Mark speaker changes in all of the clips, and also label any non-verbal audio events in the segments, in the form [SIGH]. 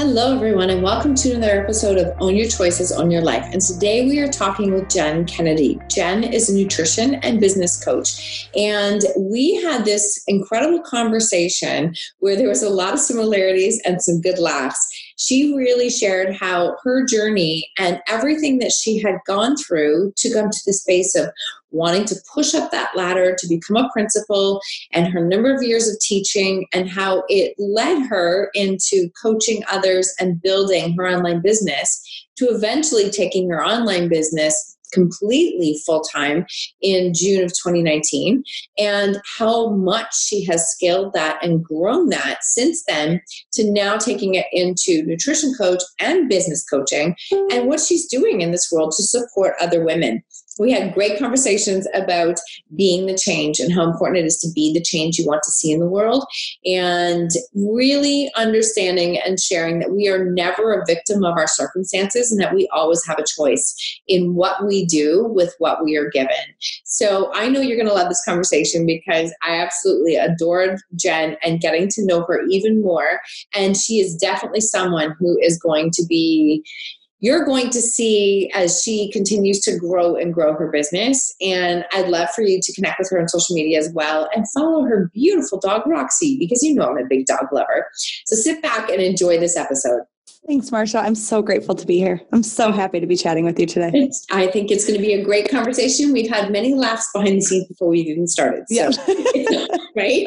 Speaker 1: Hello, everyone, and welcome to another episode of Own Your Choices, Own Your Life. And today we are talking with Jen Kennedy. Jen is a nutrition and business coach. And we had this incredible conversation where there was a lot of similarities and some good laughs. She really shared how her journey and everything that she had gone through to come to the space of wanting to push up that ladder to become a principal and her number of years of teaching and how it led her into coaching others and building her online business to eventually taking her online business completely full time in June of 2019, and how much she has scaled that and grown that since then to now taking it into nutrition coach and business coaching, and what she's doing in this world to support other women we had great conversations about being the change and how important it is to be the change you want to see in the world and really understanding and sharing that we are never a victim of our circumstances and that we always have a choice in what we do with what we are given. So i know you're going to love this conversation because i absolutely adored jen and getting to know her even more and she is definitely someone who is going to be you're going to see as she continues to grow and grow her business. And I'd love for you to connect with her on social media as well and follow her beautiful dog, Roxy, because you know I'm a big dog lover. So sit back and enjoy this episode.
Speaker 2: Thanks, Marsha. I'm so grateful to be here. I'm so happy to be chatting with you today.
Speaker 1: It's, I think it's going to be a great conversation. We've had many laughs behind the scenes before we even started. So, yeah. [LAUGHS] right?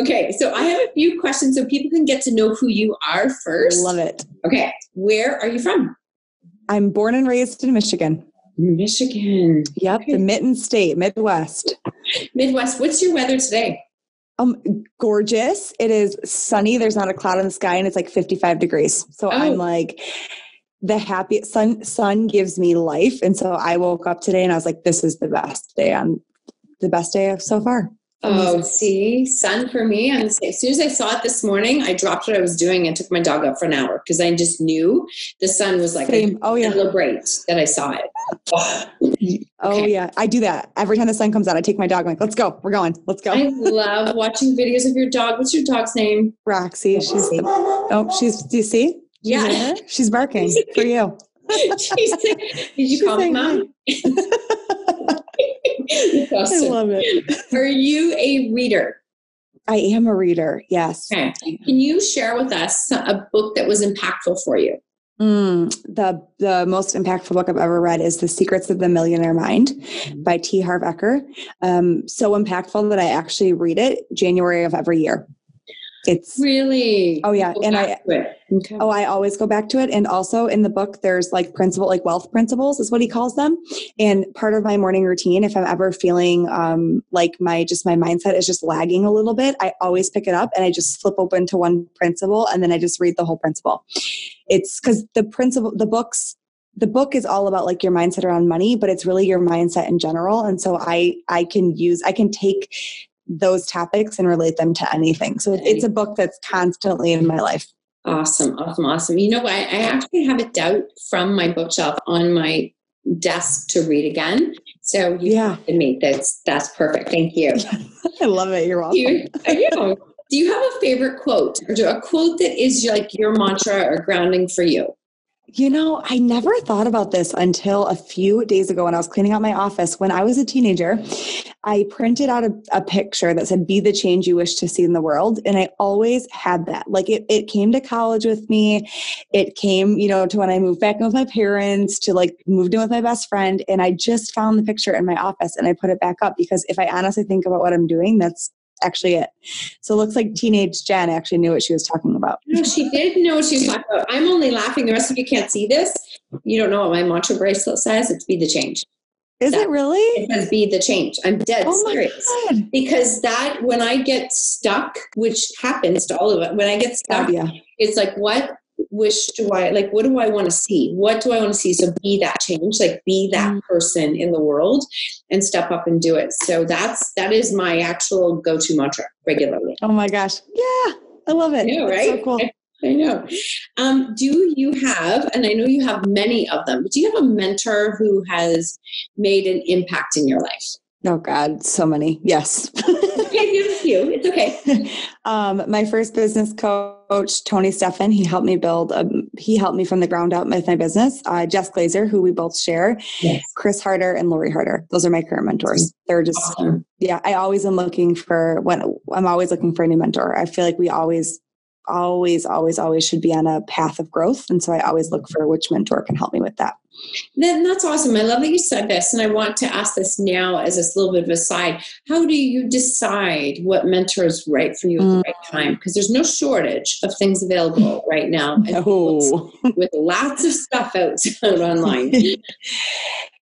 Speaker 1: Okay, so I have a few questions so people can get to know who you are first.
Speaker 2: Love it.
Speaker 1: Okay, where are you from?
Speaker 2: I'm born and raised in Michigan.
Speaker 1: Michigan.
Speaker 2: Yep, the Mitten State, Midwest.
Speaker 1: Midwest. What's your weather today?
Speaker 2: Um, gorgeous. It is sunny. There's not a cloud in the sky, and it's like 55 degrees. So oh. I'm like, the happy sun. Sun gives me life, and so I woke up today and I was like, this is the best day. I'm the best day of so far.
Speaker 1: Oh, see, sun for me. And as soon as I saw it this morning, I dropped what I was doing and took my dog out for an hour because I just knew the sun was like,
Speaker 2: Same. oh yeah,
Speaker 1: celebrate that I saw it.
Speaker 2: Oh okay. [SIGHS] yeah, I do that every time the sun comes out. I take my dog. I'm like, let's go, we're going, let's go.
Speaker 1: I love watching videos of your dog. What's your dog's name?
Speaker 2: Roxy. Roxy. She's oh, she's. Do you see?
Speaker 1: Yeah,
Speaker 2: she's barking for you. [LAUGHS]
Speaker 1: she's, did you she's call me mom? [LAUGHS] [LAUGHS]
Speaker 2: I love it. [LAUGHS]
Speaker 1: Are you a reader?
Speaker 2: I am a reader, yes.
Speaker 1: Okay. Can you share with us a book that was impactful for you?
Speaker 2: Mm, the the most impactful book I've ever read is The Secrets of the Millionaire Mind mm-hmm. by T. Harv Eker. Um, so impactful that I actually read it January of every year it's
Speaker 1: really?
Speaker 2: Oh yeah and i okay. oh i always go back to it and also in the book there's like principle like wealth principles is what he calls them and part of my morning routine if i'm ever feeling um, like my just my mindset is just lagging a little bit i always pick it up and i just flip open to one principle and then i just read the whole principle. It's because the principle the books the book is all about like your mindset around money but it's really your mindset in general and so i i can use i can take those topics and relate them to anything. So it's a book that's constantly in my life.
Speaker 1: Awesome, awesome, awesome. You know what? I actually have it out from my bookshelf on my desk to read again. So you yeah, me that's that's perfect. Thank you. [LAUGHS]
Speaker 2: I love it. You're welcome.
Speaker 1: You, know, do you have a favorite quote or a quote that is like your mantra or grounding for you?
Speaker 2: You know, I never thought about this until a few days ago when I was cleaning out my office. When I was a teenager, I printed out a, a, picture that said, Be the change you wish to see in the world. And I always had that. Like it, it came to college with me. It came, you know, to when I moved back in with my parents, to like moved in with my best friend. And I just found the picture in my office and I put it back up because if I honestly think about what I'm doing, that's actually it. So it looks like teenage Jen actually knew what she was talking about.
Speaker 1: No, she did know what she was talking about. I'm only laughing. The rest of you can't see this. You don't know what my mantra bracelet says. It's be the change.
Speaker 2: Is that, it really?
Speaker 1: It says be the change. I'm dead oh serious. Because that when I get stuck, which happens to all of us, when I get stuck, oh, yeah. it's like what wish do I like what do I want to see? What do I want to see? So be that change, like be that mm. person in the world and step up and do it. So that's that is my actual go-to mantra regularly.
Speaker 2: Oh my gosh. Yeah. I love it. I
Speaker 1: know, right? So cool. I, I know. Um, do you have, and I know you have many of them, but do you have a mentor who has made an impact in your life?
Speaker 2: Oh God, so many. Yes. [LAUGHS]
Speaker 1: okay, you few. It's okay. [LAUGHS]
Speaker 2: um, my first business coach, Tony Steffen, he helped me build. A, he helped me from the ground up with my business. Uh, Jess Glazer, who we both share, yes. Chris Harder, and Lori Harder. Those are my current mentors. They're just awesome. yeah. I always am looking for when I'm always looking for a new mentor. I feel like we always always, always, always should be on a path of growth. And so I always look for which mentor can help me with that.
Speaker 1: Then that's awesome. I love that you said this. And I want to ask this now as a little bit of a side. How do you decide what mentor is right for you at the mm. right time? Because there's no shortage of things available right now.
Speaker 2: No.
Speaker 1: With lots of stuff out, [LAUGHS] out online. [LAUGHS]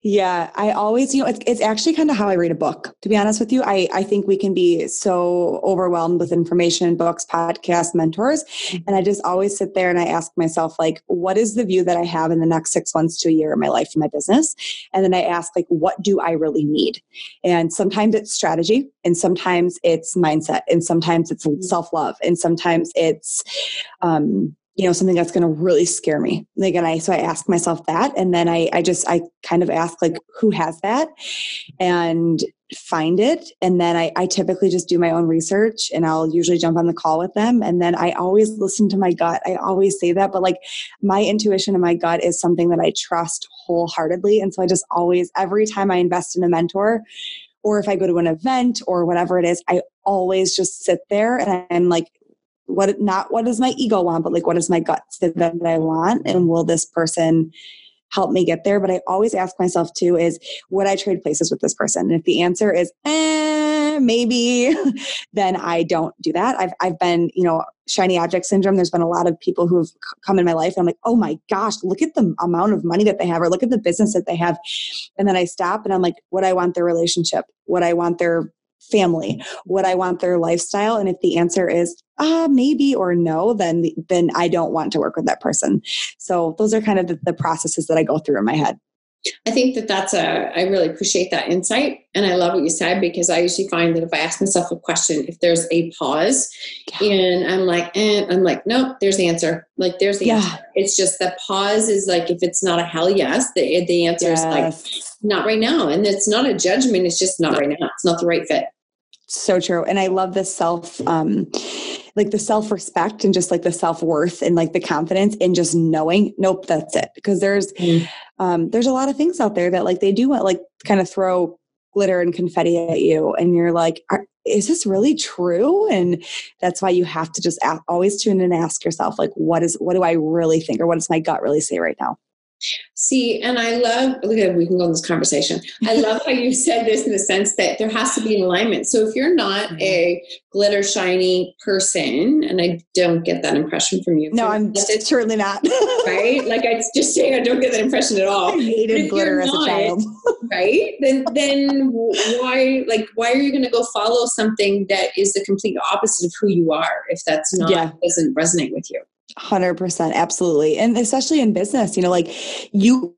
Speaker 2: Yeah, I always, you know, it's, it's actually kind of how I read a book, to be honest with you. I, I think we can be so overwhelmed with information, books, podcasts, mentors. Mm-hmm. And I just always sit there and I ask myself, like, what is the view that I have in the next six months to a year of my life and my business? And then I ask, like, what do I really need? And sometimes it's strategy, and sometimes it's mindset, and sometimes it's mm-hmm. self love, and sometimes it's, um, you know something that's going to really scare me. Like and i so i ask myself that and then i i just i kind of ask like who has that? and find it and then I, I typically just do my own research and i'll usually jump on the call with them and then i always listen to my gut. I always say that but like my intuition and my gut is something that i trust wholeheartedly and so i just always every time i invest in a mentor or if i go to an event or whatever it is i always just sit there and i'm like what not what does my ego want but like what does my gut say that i want? And will this person help me get there? But i always ask myself too is would i trade places with this person? And if the answer is eh, maybe [LAUGHS] then i don't do that. I've, I've been you know shiny object syndrome. There's been a lot of people who have come in my life and i'm like oh my gosh look at the amount of money that they have or look at the business that they have. And then i stop and i'm like would i want their relationship? Would i want their family would i want their lifestyle? And if the answer is uh, maybe or no then then i don't want to work with that person. So those are kind of the, the processes that i go through in my head
Speaker 1: I think that that's a, I really appreciate that insight. And I love what you said because I usually find that if I ask myself a question, if there's a pause yeah. and I'm like, eh, I'm like, nope, there's the answer. Like, there's the yeah. answer. It's just that pause is like, if it's not a hell yes, the, the answer yes. is like, not right now. And it's not a judgment. It's just not right now. It's not the right fit
Speaker 2: so true and i love the self um like the self-respect and just like the self-worth and like the confidence in just knowing nope that's it. Because there's mm. um there's a lot of things out there that like they do want like kind of throw glitter and confetti at you and you're like is this really true? And that's why you have to just ask, always tune in and ask yourself like what is what do i really think or what does my gut really say right now
Speaker 1: See, and I love, look at we can go in this conversation. I love how you said this in the sense that there has to be an alignment. So if you're not mm-hmm. a glitter shiny person, and I don't get that impression from you.
Speaker 2: No, I'm certainly not.
Speaker 1: right? [LAUGHS] Like I just saying I don't get that impression at all.
Speaker 2: I hated glitter as not, a child.
Speaker 1: right? Then then why like why are you gonna go follow something that is the complete opposite of who you are if that's not yeah. doesn't resonate with you?
Speaker 2: 100% absolutely. And especially in business you know like you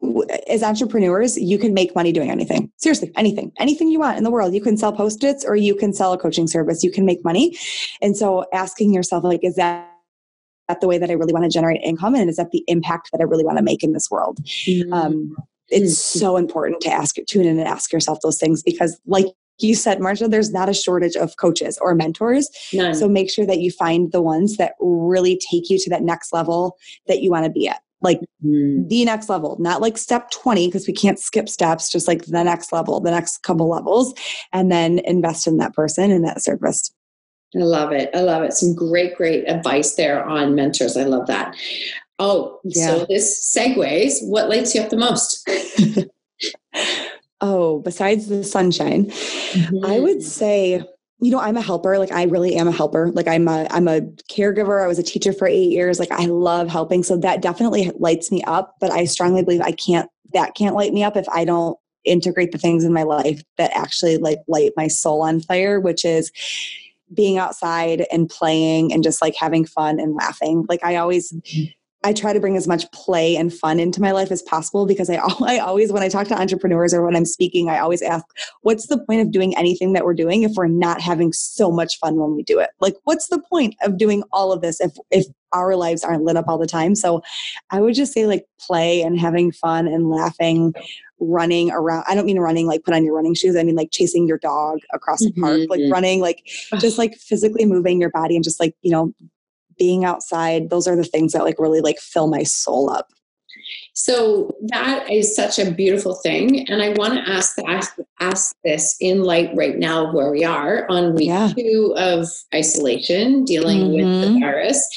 Speaker 2: as entrepreneurs you can make money doing anything. Seriously anything anything you want in the world. You can sell post-its or you can sell a coaching service. You can make money. And so asking yourself like is that that the way that i really want to generate income? And is that the impact that i really want to make in this world? Mm-hmm. um, it's mm-hmm. so important to ask tune in and ask yourself those things because like you said, Marsha, there's not a shortage of coaches or mentors. None. So make sure that you find the ones that really take you to that next level that you want to be at. like mm. the next level, not like step 20, because we can't skip steps, just like the next level, the next couple levels, and then invest in that person and that service.
Speaker 1: I love it. I love it. Some great, great advice there on mentors. I love that. Oh, yeah. so this segues. What lights you up the most? [LAUGHS]
Speaker 2: oh, besides the sunshine, mm-hmm. I would mm-hmm. say you know i'm a helper like i really am a helper like i'm a i'm a caregiver i was a teacher for eight years like i love helping so that definitely lights me up but i strongly believe i can't that can't light me up if i don't integrate the things in my life that actually like light my soul on fire which is being outside and playing and just like having fun and laughing like i always mm-hmm. I try to bring as much play and fun into my life as possible because I, [LAUGHS] I always, when I talk to entrepreneurs or when I'm speaking, I always ask, what's the point of doing anything that we're doing if we're not having so much fun when we do it? Like, what's the point of doing all of this if, if our lives aren't lit up all the time? So I would just say like play and having fun and laughing, running around. I don't mean running like put on your running shoes. I mean like chasing your dog across the park, mm-hmm. like running, like just like physically moving your body and just like, you know, being outside those are the things that like really like fill my soul up
Speaker 1: so that is such a beautiful thing and i want to ask ask, ask this in light right now where we are on week yeah. two of isolation dealing mm-hmm. with the mm-hmm. virus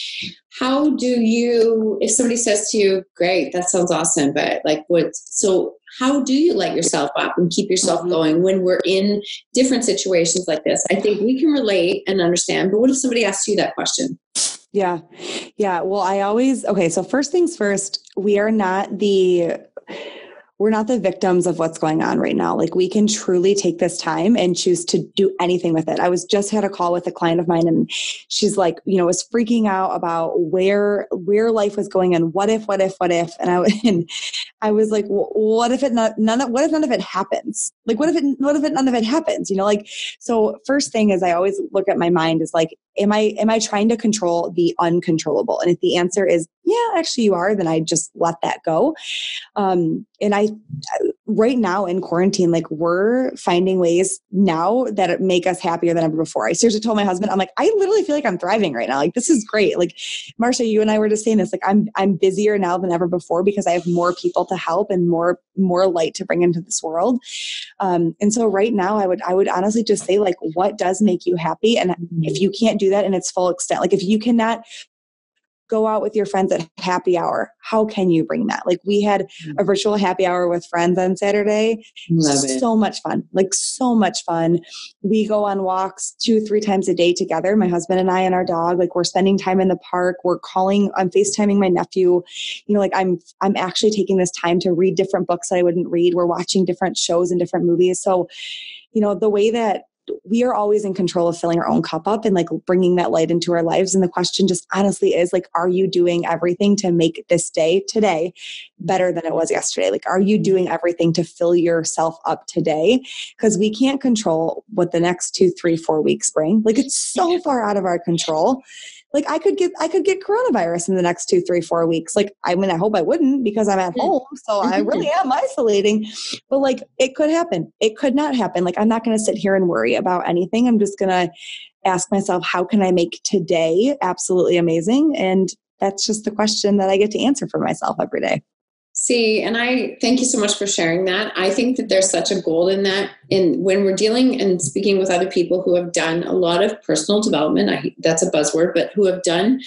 Speaker 1: how do you if somebody says to you great that sounds awesome but like what so how do you light yourself up and keep yourself mm-hmm. going when we're in different situations like this i think we can relate and understand but what if somebody asks you that question
Speaker 2: yeah. Yeah. Well, I always, okay. So, first things first, we are not the, we're not the victims of what's going on right now. Like we can truly take this time and choose to do anything with it. I was just had a call with a client of mine and she's like, you know, was freaking out about where where life was going and what if, what if, what if, and I [LAUGHS] and I was like, well, what if it not none of what if none of it happens? Like what if it what if it none of it happens? You know, like so first thing is I always look at my mind is like, am I am I trying to control the uncontrollable? And if the answer is yeah, actually you are, then I just let that go. Um, and I right now in quarantine, like we're finding ways now that make us happier than ever before. I seriously told my husband, I'm like, I literally feel like I'm thriving right now. Like this is great. Like Marsha, you and I were just saying this. Like I'm I'm busier now than ever before because I have more people to help and more more light to bring into this world. Um, and so right now, I would I would honestly just say like, what does make you happy? And if you can't do that in its full extent, like if you cannot go out with your friends at happy hour. How can you bring that? Like we had a mm. virtual happy hour with friends on Saturday. Love it. So much fun. Like so much fun. We go on walks two, three times a day together, my husband and I and our dog. Like we're spending time in the park. We're calling, I'm FaceTiming my nephew. You know, like I'm I'm actually taking this time to read different books that I wouldn't read. We're watching different shows and different movies. So, you know, the way that we are always in control of filling our own cup up and like bringing that light into our lives. And the question just honestly is like, are you doing everything to make this day today better than it was yesterday? Like, are you doing everything to fill yourself up today? Because we can't control what the next two, three, four weeks bring. Like, it's so far out of our control like I could get I could get coronavirus in the next two, three, four weeks. Like I mean, I hope I wouldn't because I'm at home, so [LAUGHS] I really am isolating. But like it could happen. It could not happen. Like I'm not going to sit here and worry about anything. I'm just going to ask myself, how can I make today absolutely amazing? And that's just the question that I get to answer for myself every day.
Speaker 1: See, and I thank you so much for sharing that. I think that there's such a gold in that. In when we're dealing and speaking with other people who have done a lot of personal development, I, that's a buzzword, but who have done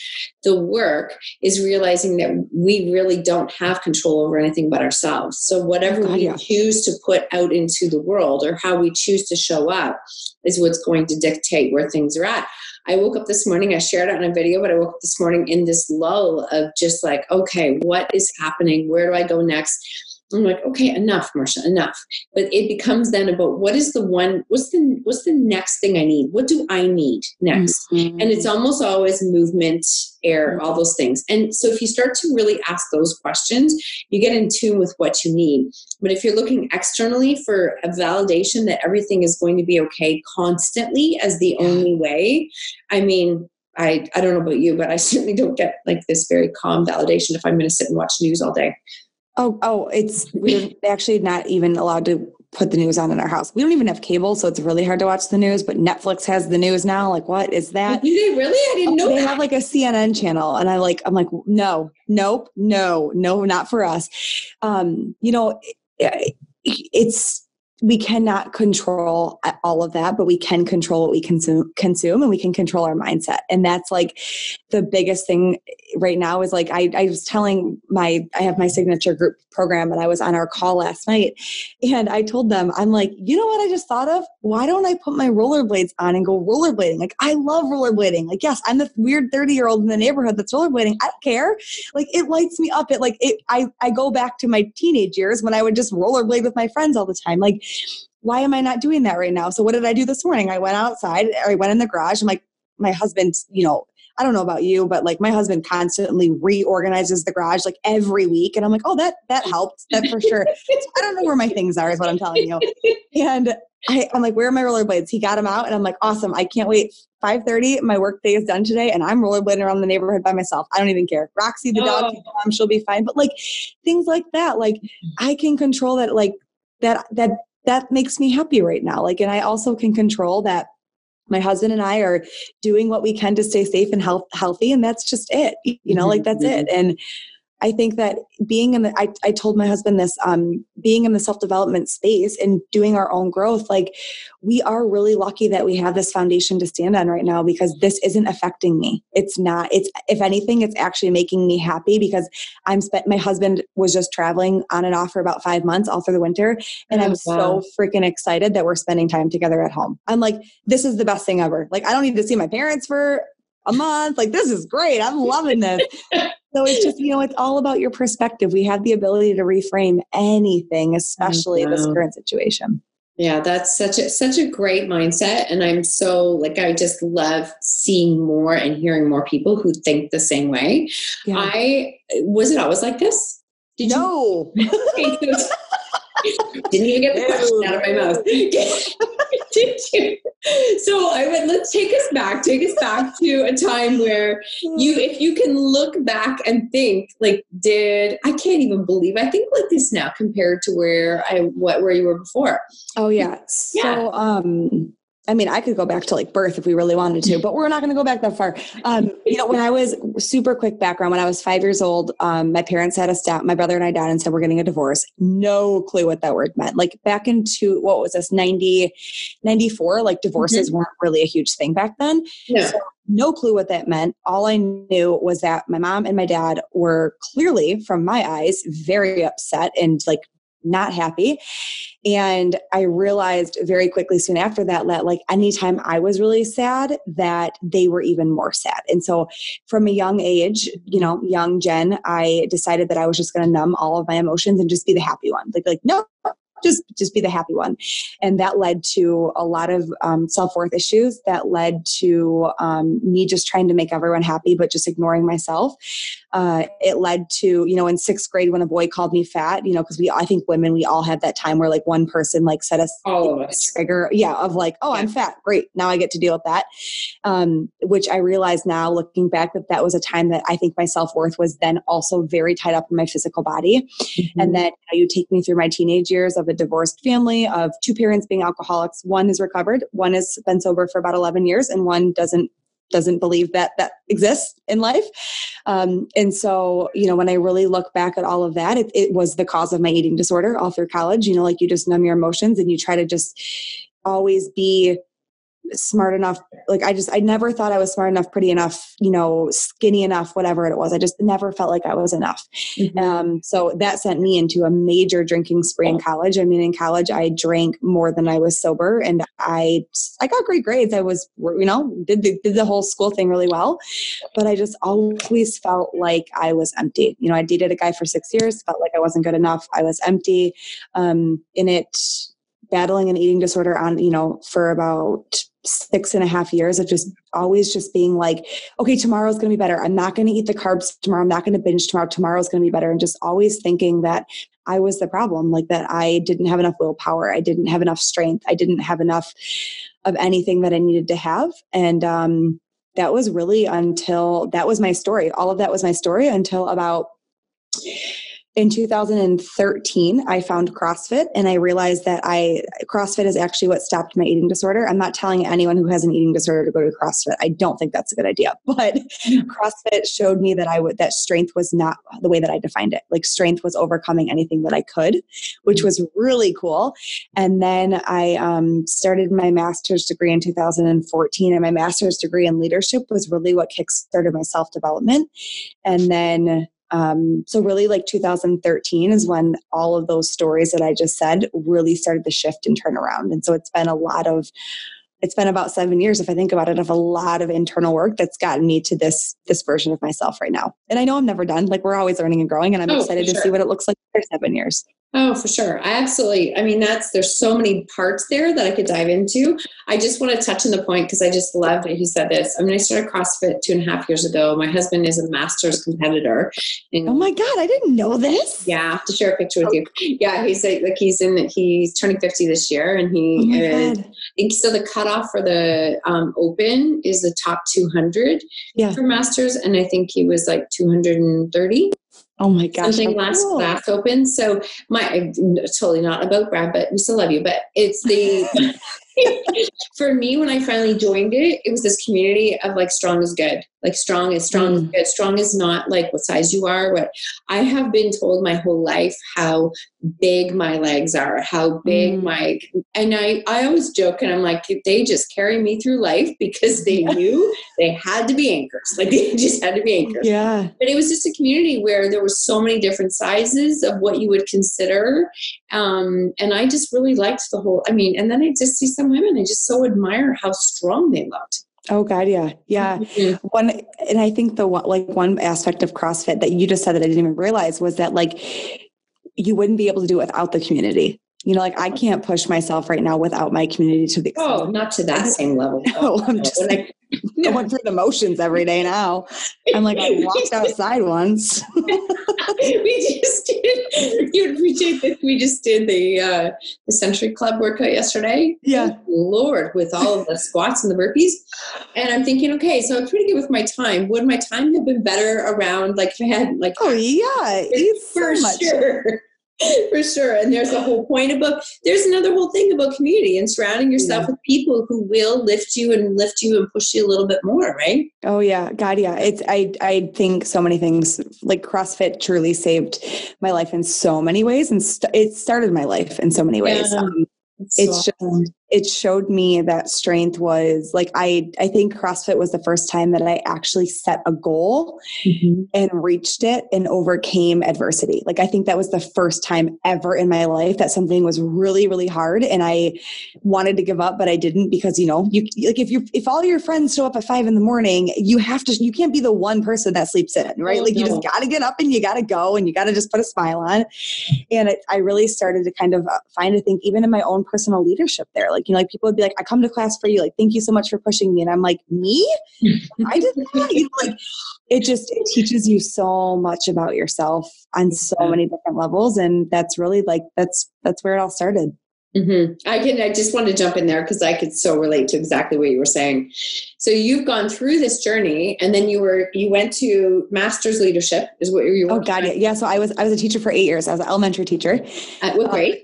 Speaker 1: the work, is realizing that we really don't have control over anything but ourselves. So whatever we yeah. choose to put out into the world or how we choose to show up is what's going to dictate where things are at. I woke up this morning, I shared it on a video, but I woke up this morning in this lull of just like, okay, what is happening? Where do I go next? I'm like, okay, enough, Marsha, enough. But it becomes then about what is the one, what's the what's the next thing I need? What do I need next? Mm-hmm. And it's almost always movement, air, all those things. And so if you start to really ask those questions, you get in tune with what you need. But if you're looking externally for a validation that everything is going to be okay constantly as the only way, I mean, I, I don't know about you, but I [LAUGHS] certainly don't get like this very calm validation if I'm going to sit and watch news all day.
Speaker 2: Oh, oh, it's we're [LAUGHS] actually not even allowed to put the news on in our house. We don't even have cable, so it's really hard to watch the news. But Netflix has the news now. Like, what is that?
Speaker 1: Do they really? I didn't know.
Speaker 2: They
Speaker 1: that.
Speaker 2: have like a CNN channel, and I like. I'm like, no, nope, no, no, not for us. Um, you know, it, it's we cannot control all of that, but we can control what we consume, consume and we can control our mindset. And that's like the biggest thing right now is like, I, I was telling my, I have my signature group program and I was on our call last night and I told them, I'm like, you know what I just thought of? Why don't I put my rollerblades on and go rollerblading? Like, I love rollerblading. Like, yes, I'm the weird 30 year old in the neighborhood that's rollerblading. I don't care. Like, it lights me up. It like, it, I, I go back to my teenage years when I would just rollerblade with my friends all the time. Like, why am I not doing that right now? So what did I do this morning? I went outside or I went in the garage. I'm like, my husband, you know, I don't know about you, but like my husband constantly reorganizes the garage like every week. And I'm like, oh, that that helped. That for sure. I don't know where my things are, is what I'm telling you. And I, I'm like, where are my rollerblades? He got them out and I'm like, awesome. I can't wait. 5:30, my work day is done today, and I'm rollerblading around the neighborhood by myself. I don't even care. Roxy, the dog, oh. mom, she'll be fine. But like things like that, like mm-hmm. I can control that, like that that that makes me happy right now. Like, and I also can control that my husband and I are doing what we can to stay safe and health, healthy. And that's just it, you know, like that's it. Mm-hmm. And I think that being in the, I, I told my husband this, um, being in the self development space and doing our own growth, like we are really lucky that we have this foundation to stand on right now because this isn't affecting me. It's not, it's, if anything, it's actually making me happy because I'm spent, my husband was just traveling on and off for about five months all through the winter. And oh, I'm wow. so freaking excited that we're spending time together at home. I'm like, this is the best thing ever. Like, I don't need to see my parents for a month. Like, this is great. I'm loving this. [LAUGHS] so it's just, you know, it's all about your perspective. We have the ability to reframe anything, especially this current situation.
Speaker 1: Yeah, that's such a such a great mindset. And I'm so like I just love seeing more and hearing more people who think the same way. Yeah. I was it always like this?
Speaker 2: Did no. [LAUGHS]
Speaker 1: You, [LAUGHS] Didn't even get the question out of my mouth. [LAUGHS] Did you? So I would let's take us back, take us back to a time where you, if you can look back and think, like, did I can't even believe I think like this now compared to where I what where you were before.
Speaker 2: Oh yeah. yeah. So um I mean, I could go back to like birth if we really wanted to, but we're not going to go back that far. Um, you know, when I was super quick background, when I was five years old, um, my parents had a step, my brother and I died and said, we're getting a divorce. No clue what that word meant. Like back into, what was this, 90, 94, like divorces mm-hmm. weren't really a huge thing back then. Yeah. So no clue what that meant. All I knew was that my mom and my dad were clearly, from my eyes, very upset and like not happy. And I realized very quickly soon after that that like anytime I was really sad, that they were even more sad. And so from a young age, you know, young Jen, I decided that I was just gonna numb all of my emotions and just be the happy one. Like like, no, just just be the happy one. And that led to a lot of um, self-worth issues that led to um, me just trying to make everyone happy but just ignoring myself. Uh, it led to you know in sixth grade when a boy called me fat you know because we i think women we all have that time where like one person like set us
Speaker 1: all a
Speaker 2: trigger yeah of like oh yeah. i'm fat. Great. Now i get to deal with that. Um, which i realize now looking back that that was a time that i think my self-worth was then also very tied up in my physical body. Mm-hmm. and then you, know, you take me through my teenage years of a divorced family of two parents being alcoholics one is recovered one has been sober for about 11 years and one doesn't doesn't believe that that exists in life. Um, and so, you know, when I really look back at all of that, it, it was the cause of my eating disorder all through college. You know, like you just numb your emotions and you try to just always be smart enough like i just i never thought i was smart enough pretty enough you know skinny enough whatever it was. I just never felt like i was enough. Mm-hmm. um, so that sent me into a major drinking spree in college. I mean in college i drank more than i was sober and i i got great grades. I was you know did the, did the whole school thing really well but i just always felt like i was empty. You know i dated a guy for six years felt like i wasn't good enough. I was empty. Um, in it battling an eating disorder on you know for about six and a half years of just always just being like okay tomorrow's going to be better. I'm not going to eat the carbs tomorrow. I'm not going to binge tomorrow. Tomorrow's going to be better. And just always thinking that i was the problem like that i didn't have enough willpower. I didn't have enough strength. I didn't have enough of anything that i needed to have. And um that was really until that was my story. All of that was my story until about in 2013 i found crossfit and i realized that i crossfit is actually what stopped my eating disorder. I'm not telling anyone who has an eating disorder to go to crossfit. I don't think that's a good idea [LAUGHS] but crossfit showed me that i would that strength was not the way that i defined it. Like strength was overcoming anything that i could which was really cool. And then i um, started my master's degree in 2014 and my master's degree in leadership was really what kickstarted my self-development. And then um, so really like 2013 is when all of those stories that i just said really started to shift and turn around. And so it's been a lot of it's been about seven years if i think about it of a lot of internal work that's gotten me to this this version of myself right now. And i know i'm never done. Like we're always learning and growing and i'm oh, excited sure. to see what it looks like for seven years
Speaker 1: Oh, for sure. I absolutely. I mean, that's there's so many parts there that I could dive into. I just want to touch on the point because I just love that he said this. I mean, I started CrossFit two and a half years ago. My husband is a masters competitor.
Speaker 2: And, oh my God, I didn't know this.
Speaker 1: Yeah, I have to share a picture with you. Yeah, he's like, like he's in he's turning 50 this year and he oh is so the cutoff for the um, open is the top 200 yeah. for masters. And I think he was like 230.
Speaker 2: Oh my gosh.
Speaker 1: Something last cool. last open. So my totally not about Brad, but we still love you. But it's the [LAUGHS] [LAUGHS] for me when I finally joined it, it was this community of like strong is good. Like strong is strong mm. is good. Strong is not like what size you are. What I have been told my whole life how big my legs are, how big mm. my and I I always joke and I'm like they just carry me through life because they knew they had to be anchors. Like they [LAUGHS] just had to be anchors.
Speaker 2: Yeah.
Speaker 1: But it was just a community where there were so many different sizes of what you would consider. Um, and I just really liked the whole I mean, and then I just see some women, I just so admire how strong they looked.
Speaker 2: Oh God, yeah, yeah. Mm-hmm. One, and I think the one, like one aspect of CrossFit that you just said that I didn't even realize was that like you wouldn't be able to do it without the community. You know, like I can't push myself right now without my community to the
Speaker 1: oh, not to that same level. [LAUGHS] No,
Speaker 2: I'm just like, [LAUGHS] going through the motions every day now. I'm like, I walked outside once. [LAUGHS]
Speaker 1: we just did. You appreciate. We just did the uh, the Century Club workout yesterday.
Speaker 2: Yeah,
Speaker 1: Lord, with all of the squats and the burpees, and I'm thinking, okay, so I'm pretty good with my time. Would my time have been better around like if I had like?
Speaker 2: Oh yeah,
Speaker 1: for so sure. [LAUGHS] for sure. And there's a whole point about there's another whole thing about community and surrounding yourself yeah. with people who will lift you and lift you and push you a little bit more, right?
Speaker 2: Oh yeah, God, yeah. It's I I think so many things like CrossFit truly saved my life in so many ways, and st- it started my life in so many ways. Yeah. Um, it's, it's so awesome. It showed me that strength was like I I think CrossFit was the first time that I actually set a goal mm-hmm. and reached it and overcame adversity. Like I think that was the first time ever in my life that something was really really hard and I wanted to give up but I didn't because you know you like if you if all your friends show up at five in the morning you have to you can't be the one person that sleeps in right oh, like no. you just got to get up and you got to go and you got to just put a smile on and it, I really started to kind of uh, find I think even in my own personal leadership there like, you know, like people would be like, I come to class for you. Like, thank you so much for pushing me. And I'm like, me? [LAUGHS] I did that. You know, like, it just it teaches you so much about yourself on so many different levels. And that's really like, that's, that's where it all started.
Speaker 1: Mm-hmm. I can. I just want to jump in there because I could so relate to exactly what you were saying. So you've gone through this journey, and then you were you went to master's leadership. Is what you were.
Speaker 2: Oh God, yeah, yeah. So I was I was a teacher for eight years. I was an elementary teacher.
Speaker 1: At what grade? Uh,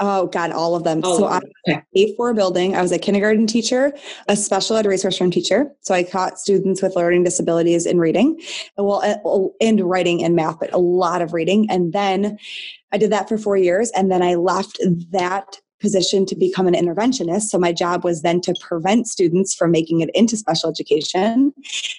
Speaker 2: Oh God, all of them. All so of them. Okay. a four building. I was a kindergarten teacher, a special ed resource room teacher. So I taught students with learning disabilities in reading, well, eh, oh, and writing and math, but a lot of reading. And then I did that for four years, and then I left that position to become an interventionist. So my job was then to prevent students from making it into special education.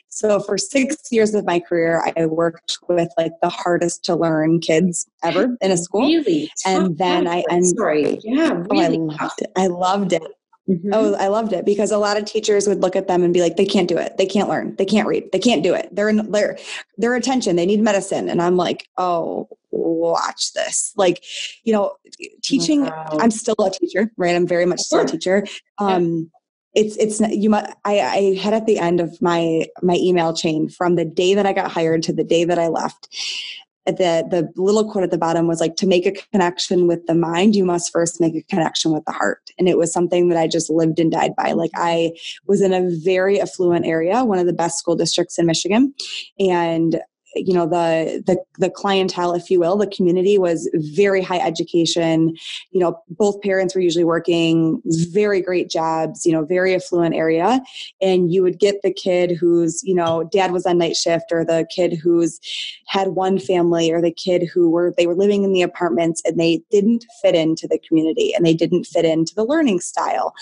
Speaker 2: So for six years of my career, I worked with like the hardest to learn kids ever in a school.
Speaker 1: Really?
Speaker 2: And then I and
Speaker 1: sorry. Yeah, really
Speaker 2: oh, I loved it. I loved it. Mm-hmm. Oh, I loved it because a lot of teachers would look at them and be like, they can't do it. They can't learn. They can't read. They can't do it. They're in their their attention. They need medicine. And I'm like, oh, watch this. Like, you know, teaching. Wow. I'm still a teacher, right? I'm very much still a teacher. Um, yeah. It's it's you. I I had at the end of my my email chain from the day that I got hired to the day that I left the the little quote at the bottom was like to make a connection with the mind you must first make a connection with the heart. And it was something that i just lived and died by. Like i was in a very affluent area one of the best school districts in michigan. And you know the the the clientele if you will the community was very high education. You know both parents were usually working very great jobs you know very affluent area. And you would get the kid who's you know dad was on night shift or the kid who's had one family or the kid who were they were living in the apartments and they didn't fit into the community and they didn't fit into the learning style.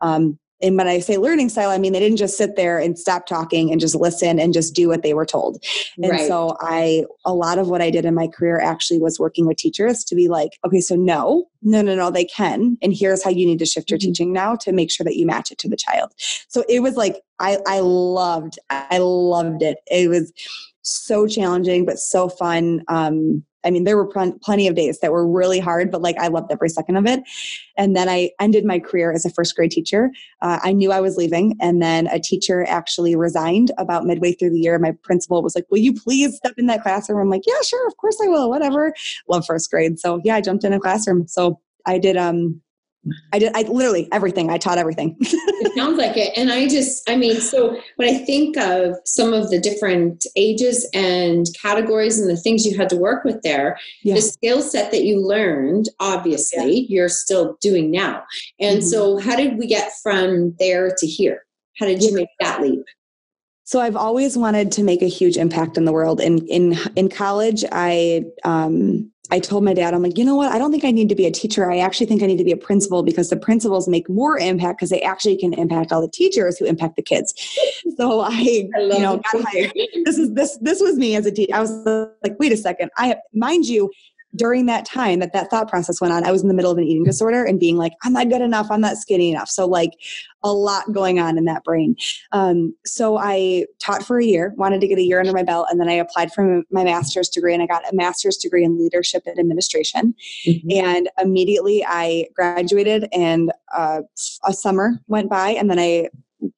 Speaker 2: Um, and when I say learning style, I mean they didn't just sit there and stop talking and just listen and just do what they were told. And right. so I a lot of what I did in my career actually was working with teachers to be like, okay, so no, no, no, no, they can. And here's how you need to shift your mm-hmm. teaching now to make sure that you match it to the child. So it was like I I loved, I loved it. It was so challenging but so fun. Um I mean, there were pl- plenty of days that were really hard, but like I loved every second of it. And then I ended my career as a first grade teacher. Uh, I knew I was leaving, and then a teacher actually resigned about midway through the year. My principal was like, Will you please step in that classroom? I'm like, Yeah, sure, of course I will, whatever. Love first grade. So yeah, I jumped in a classroom. So I did um I did I literally everything. I taught everything. [LAUGHS]
Speaker 1: it sounds like it. And I just I mean, so when I think of some of the different ages and categories and the things you had to work with there, yeah. the skill set that you learned, obviously, yeah. you're still doing now. And mm-hmm. so how did we get from there to here? How did you make that leap?
Speaker 2: So I've always wanted to make a huge impact in the world. In in in college, I um, I told my dad, I'm like, you know what? I don't think I need to be a teacher. I actually think I need to be a principal because the principals make more impact because they actually can impact all the teachers who impact the kids. [LAUGHS] So I, I you know, got hired. This is this this was me as a teacher. I was like, wait a second. I mind you, during that time that that thought process went on, I was in the middle of an eating disorder and being like, I'm not good enough. I'm not skinny enough. So like a lot going on in that brain. Um, so I taught for a year, wanted to get a year under my belt, and then I applied for my master's degree and I got a master's degree in leadership and administration. Mm-hmm. And immediately I graduated and uh, a summer went by and then I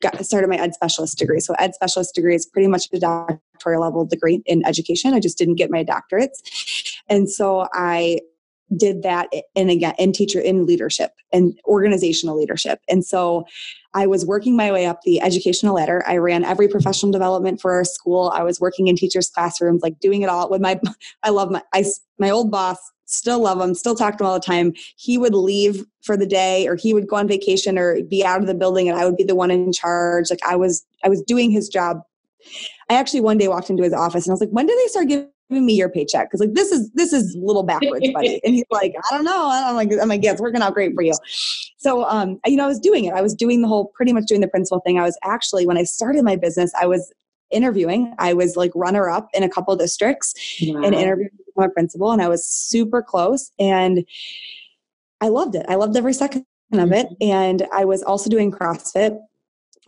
Speaker 2: got started my ed specialist degree. So ed specialist degree is pretty much a doctoral level degree in education. I just didn't get my doctorates. And so I did that in again in teacher in leadership and organizational leadership. And so I was working my way up the educational ladder. I ran every professional development for our school. I was working in teachers' classrooms, like doing it all with my [LAUGHS] I love my I my old boss still love him, still talk to him all the time. He would leave for the day or he would go on vacation or be out of the building and I would be the one in charge. Like I was I was doing his job. I actually one day walked into his office and I was like, when did they start giving me your paycheck? Because like this is this is a little backwards, buddy. and he's like, I don't know. I don't like I'm like, yeah, it's working out great for you. So um, you know, I was doing it. I was doing the whole pretty much doing the principal thing. I was actually when I started my business, I was interviewing. I was like runner up in a couple districts wow. and interviewing my principal, and I was super close. And I loved it. I loved every second of it. Mm-hmm. And I was also doing CrossFit.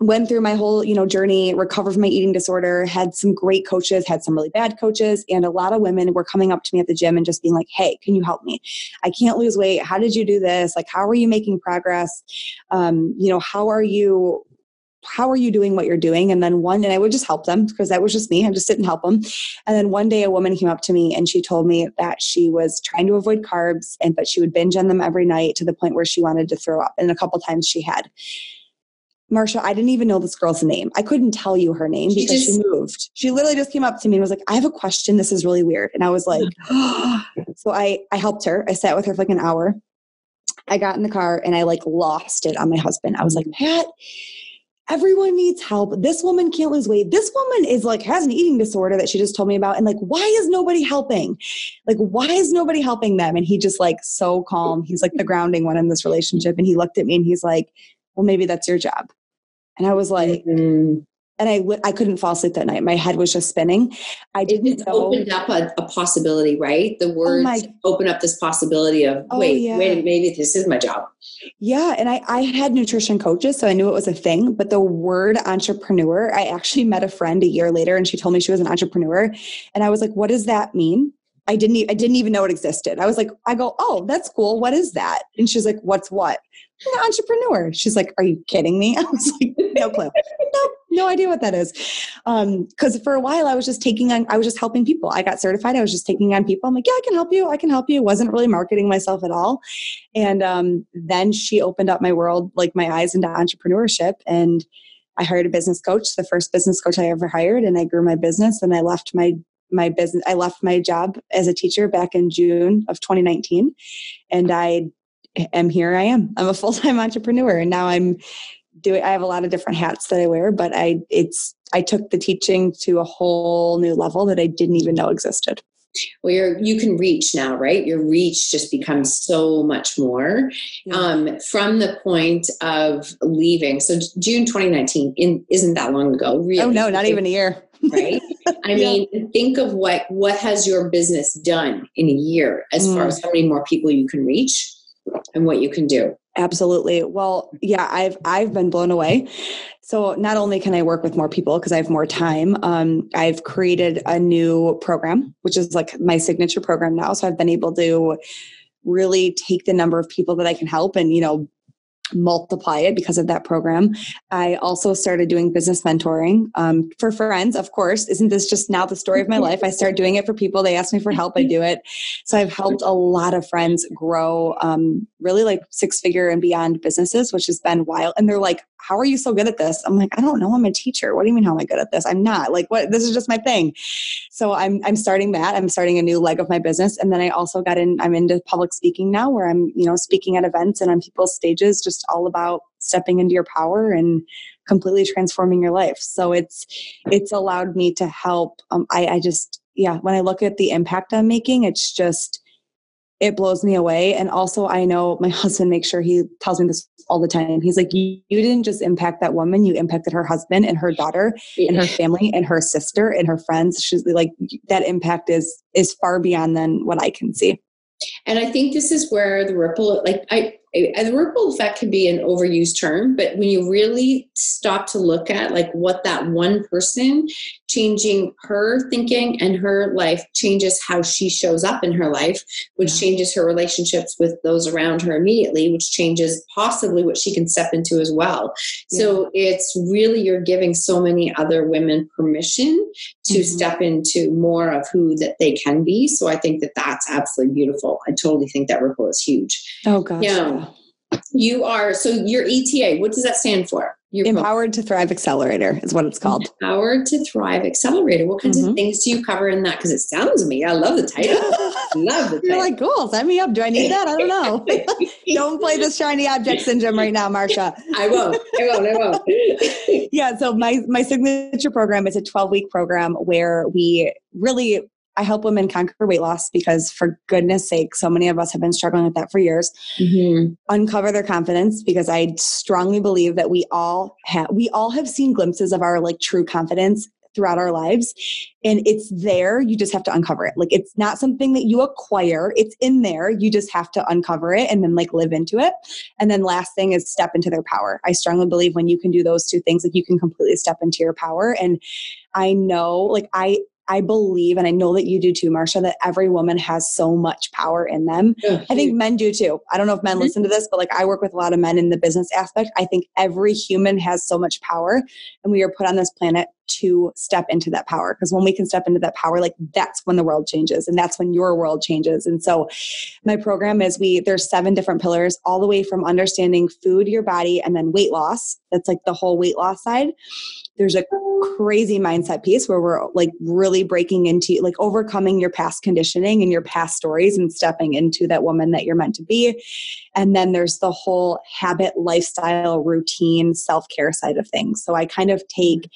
Speaker 2: Went through my whole, you know, journey, recovered from my eating disorder, had some great coaches, had some really bad coaches, and a lot of women were coming up to me at the gym and just being like, "Hey, can you help me? I can't lose weight. How did you do this? Like, how are you making progress? Um, you know, how are you how are you doing what you're doing? And then one, and I would just help them because that was just me. I just sit and help them. And then one day a woman came up to me and she told me that she was trying to avoid carbs and but she would binge on them every night to the point where she wanted to throw up. And a couple times she had. Marsha, I didn't even know this girl's name. I couldn't tell you her name she because just, she moved. She literally just came up to me and was like, I have a question. This is really weird. And I was like, [GASPS] [GASPS] so I, I helped her. I sat with her for like an hour. I got in the car and I like lost it on my husband. I was like, Pat, everyone needs help. This woman can't lose weight. This woman is like has an eating disorder that she just told me about. And like, why is nobody helping? Like, why is nobody helping them? And he just like so calm. He's like the grounding one in this relationship. And he looked at me and he's like, well, maybe that's your job. And I was like, mm-hmm and I w- I couldn't fall asleep that night. My head was just spinning. I didn't
Speaker 1: it know. opened up a, a, possibility, right? The words oh open up this possibility of oh, wait, yeah. wait, maybe this is my job.
Speaker 2: Yeah, and I I had nutrition coaches, so I knew it was a thing. But the word entrepreneur, I actually met a friend a year later, and she told me she was an entrepreneur, and I was like, what does that mean? I didn't I didn't even know it existed. I was like, I go, oh, that's cool. What is that? And she's like, what's what? An entrepreneur. She's like, are you kidding me? [LAUGHS] I was like, no clue. nope, no idea what that is. Because um, for a while I was just taking on, I was just helping people. I got certified. I was just taking on people. I'm like, yeah, I can help you. I can help you. Wasn't really marketing myself at all. And um, then she opened up my world, like my eyes into entrepreneurship. And I hired a business coach, the first business coach I ever hired, and I grew my business. And I left my my business. I left my job as a teacher back in June of 2019, and I am here. I am. I'm a full time entrepreneur, and now I'm doing. I have a lot of different hats that I wear, but I it's I took the teaching to a whole new level that I didn't even know existed
Speaker 1: well you're you can reach now right your reach just becomes so much more um, from the point of leaving so june 2019 in, isn't that long ago
Speaker 2: really oh no not even a year
Speaker 1: right [LAUGHS] i mean yeah. think of what what has your business done in a year as mm. far as how many more people you can reach and what you can do.
Speaker 2: Absolutely. Well yeah i've i've been blown away. So not only can I work with more people because I have more time, um, I've created a new program, which is like my signature program now. So I've been able to really take the number of people that I can help and, you know, multiply it because of that program. I also started doing business mentoring um, for friends, of course. Isn't this just now the story of my life? I start doing it for people. They ask me for help, I do it. So I've helped a lot of friends grow um, really like six figure and beyond businesses, which has been wild. And they're like, how are you so good at this? I'm like, I don't know. I'm a teacher. What do you mean how am I good at this? I'm not. Like what this is just my thing. So I'm I'm starting that. I'm starting a new leg of my business. And then I also got in, I'm into public speaking now where I'm, you know, speaking at events and on people's stages, just all about stepping into your power and completely transforming your life. So it's it's allowed me to help. Um, I, I just yeah, when I look at the impact I'm making, it's just it blows me away. And also, I know [LAUGHS] my husband makes sure he tells me this all the time. He's like, You, you didn't just impact that woman, you impacted her husband and her daughter and her family and her sister and her friends. She's like, That impact is is far beyond than what I can see.
Speaker 1: And I think this is where the ripple, like I, the ripple effect can be an overused term, but when you really stop to look at like what that one person changing her thinking and her life changes how she shows up in her life, which changes her relationships with those around her immediately, which changes possibly what she can step into as well. Yeah. So it's really you're giving so many other women permission to mm-hmm. step into more of who that they can be. So I think that that's absolutely beautiful. I totally think that ripple is huge.
Speaker 2: Oh gosh.
Speaker 1: Yeah. You are so your ETA. What does that stand for?
Speaker 2: You're Empowered to Thrive Accelerator is what it's called.
Speaker 1: Empowered to Thrive Accelerator. What kinds mm-hmm. of things do you cover in that? Because it sounds me. I love the title. [LAUGHS] love the title.
Speaker 2: You're like, cool, sign me up. Do I need that? I don't know. [LAUGHS] don't play the shiny object syndrome right now, Marsha.
Speaker 1: I won't. I won't. I
Speaker 2: won't. [LAUGHS] yeah. So my my signature program is a 12 week program where we really I help women conquer weight loss because, for goodness sake, so many of us have been struggling with that for years. Mm-hmm. Uncover their confidence because I strongly believe that we all have we all have seen glimpses of our like true confidence throughout our lives and it's there you just have to uncover it like it's not something that you acquire it's in there you just have to uncover it and then like live into it and then last thing is step into their power i strongly believe when you can do those two things like you can completely step into your power and i know like i I believe, and I know that you do too, Marsha, that every woman has so much power in them. Yeah. I think men do too. I don't know if men mm-hmm. listen to this, but like I work with a lot of men in the business aspect. I think every human has so much power, and we are put on this planet to step into that power. Because when we can step into that power, like that's when the world changes, and that's when your world changes. And so, my program is we there's seven different pillars, all the way from understanding food, your body, and then weight loss. That's like the whole weight loss side there's a crazy mindset piece where we're like really breaking into like overcoming your past conditioning and your past stories and stepping into that woman that you're meant to be and then there's the whole habit lifestyle routine self-care side of things so i kind of take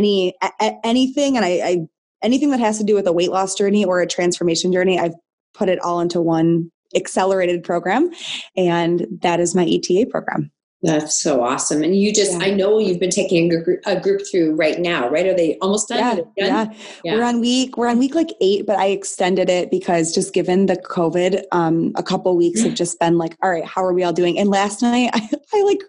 Speaker 2: any a, anything and I, I anything that has to do with a weight loss journey or a transformation journey i've put it all into one accelerated program and that is my eta program
Speaker 1: that's so awesome. And you just, yeah. I know you've been taking a group, a group through right now, right? Are they almost done?
Speaker 2: Yeah, done? yeah, yeah. We're on week, we're on week like eight, but I extended it because just given the COVID, um, a couple weeks have just been like, all right, how are we all doing? And last night [LAUGHS] I, I like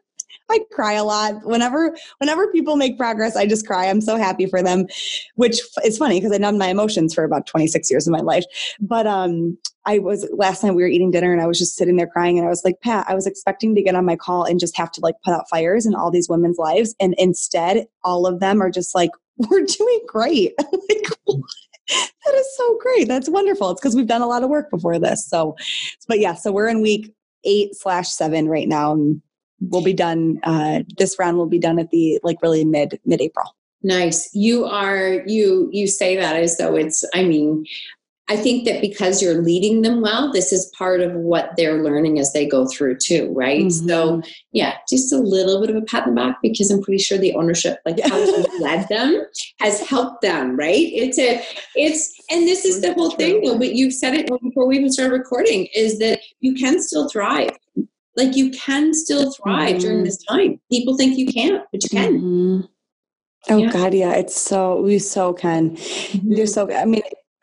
Speaker 2: I cry a lot. Whenever whenever people make progress, I just cry. I'm so happy for them, which is funny because I numbed my emotions for about 26 years of my life. But um, I was last night we were eating dinner and I was just sitting there crying and I was like, Pat, I was expecting to get on my call and just have to like put out fires in all these women's lives, and instead, all of them are just like, [LAUGHS] we're doing great. [LAUGHS] like, that is so great. That's wonderful. It's because we've done a lot of work before this. So, but yeah, so we're in week eight slash seven right now. And we'll be done. Uh, this round will be done at the like really mid mid April.
Speaker 1: Nice. You are you you say that as though it's I mean I think that because you're leading them well, this is part of what they're learning as they go through too, right? Mm-hmm. So yeah, just a little bit of a pat on the back because I'm pretty sure the ownership, like how you [LAUGHS] led them, has helped them, right? It's a, it's, and this is the whole thing though. But you've said it before we even started recording, is that you can still thrive. Like you can still thrive mm-hmm. during this time. People think you can't, but you can.
Speaker 2: Mm-hmm. Oh yeah. God, yeah, it's so we so can. Mm-hmm. You're so. I mean,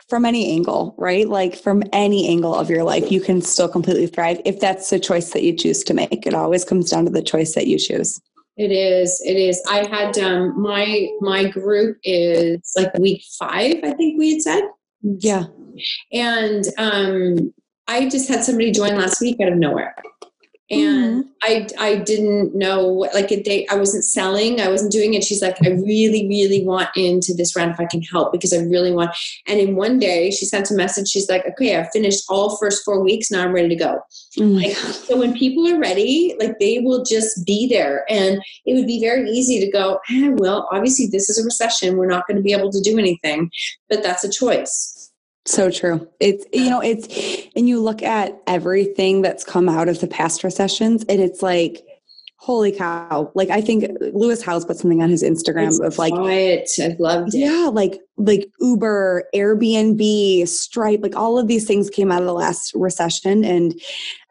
Speaker 2: from any angle, right? Like from any angle of your life, you can still completely thrive if that's the choice that you choose to make. It always comes down to the choice that you choose.
Speaker 1: It is. It is. I had um my my group is like week five, I think we had said.
Speaker 2: Yeah.
Speaker 1: And um I just had somebody join last week out of nowhere and mm-hmm. I I didn't know like a day I wasn't selling I wasn't doing it she's like I really really want into this round if I can help because I really want and in one day she sent a message she's like okay I've finished all first four weeks now I'm ready to go mm-hmm. like, so when people are ready like they will just be there and it would be very easy to go eh, well obviously this is a recession we're not going to be able to do anything but that's a choice
Speaker 2: so true. It's, you know, it's, and you look at everything that's come out of the past recessions and it's like, holy cow. Like, I think Lewis Howes put something on his Instagram it's of like,
Speaker 1: quiet. I loved it.
Speaker 2: Yeah. Like, like Uber, Airbnb, Stripe, like all of these things came out of the last recession. And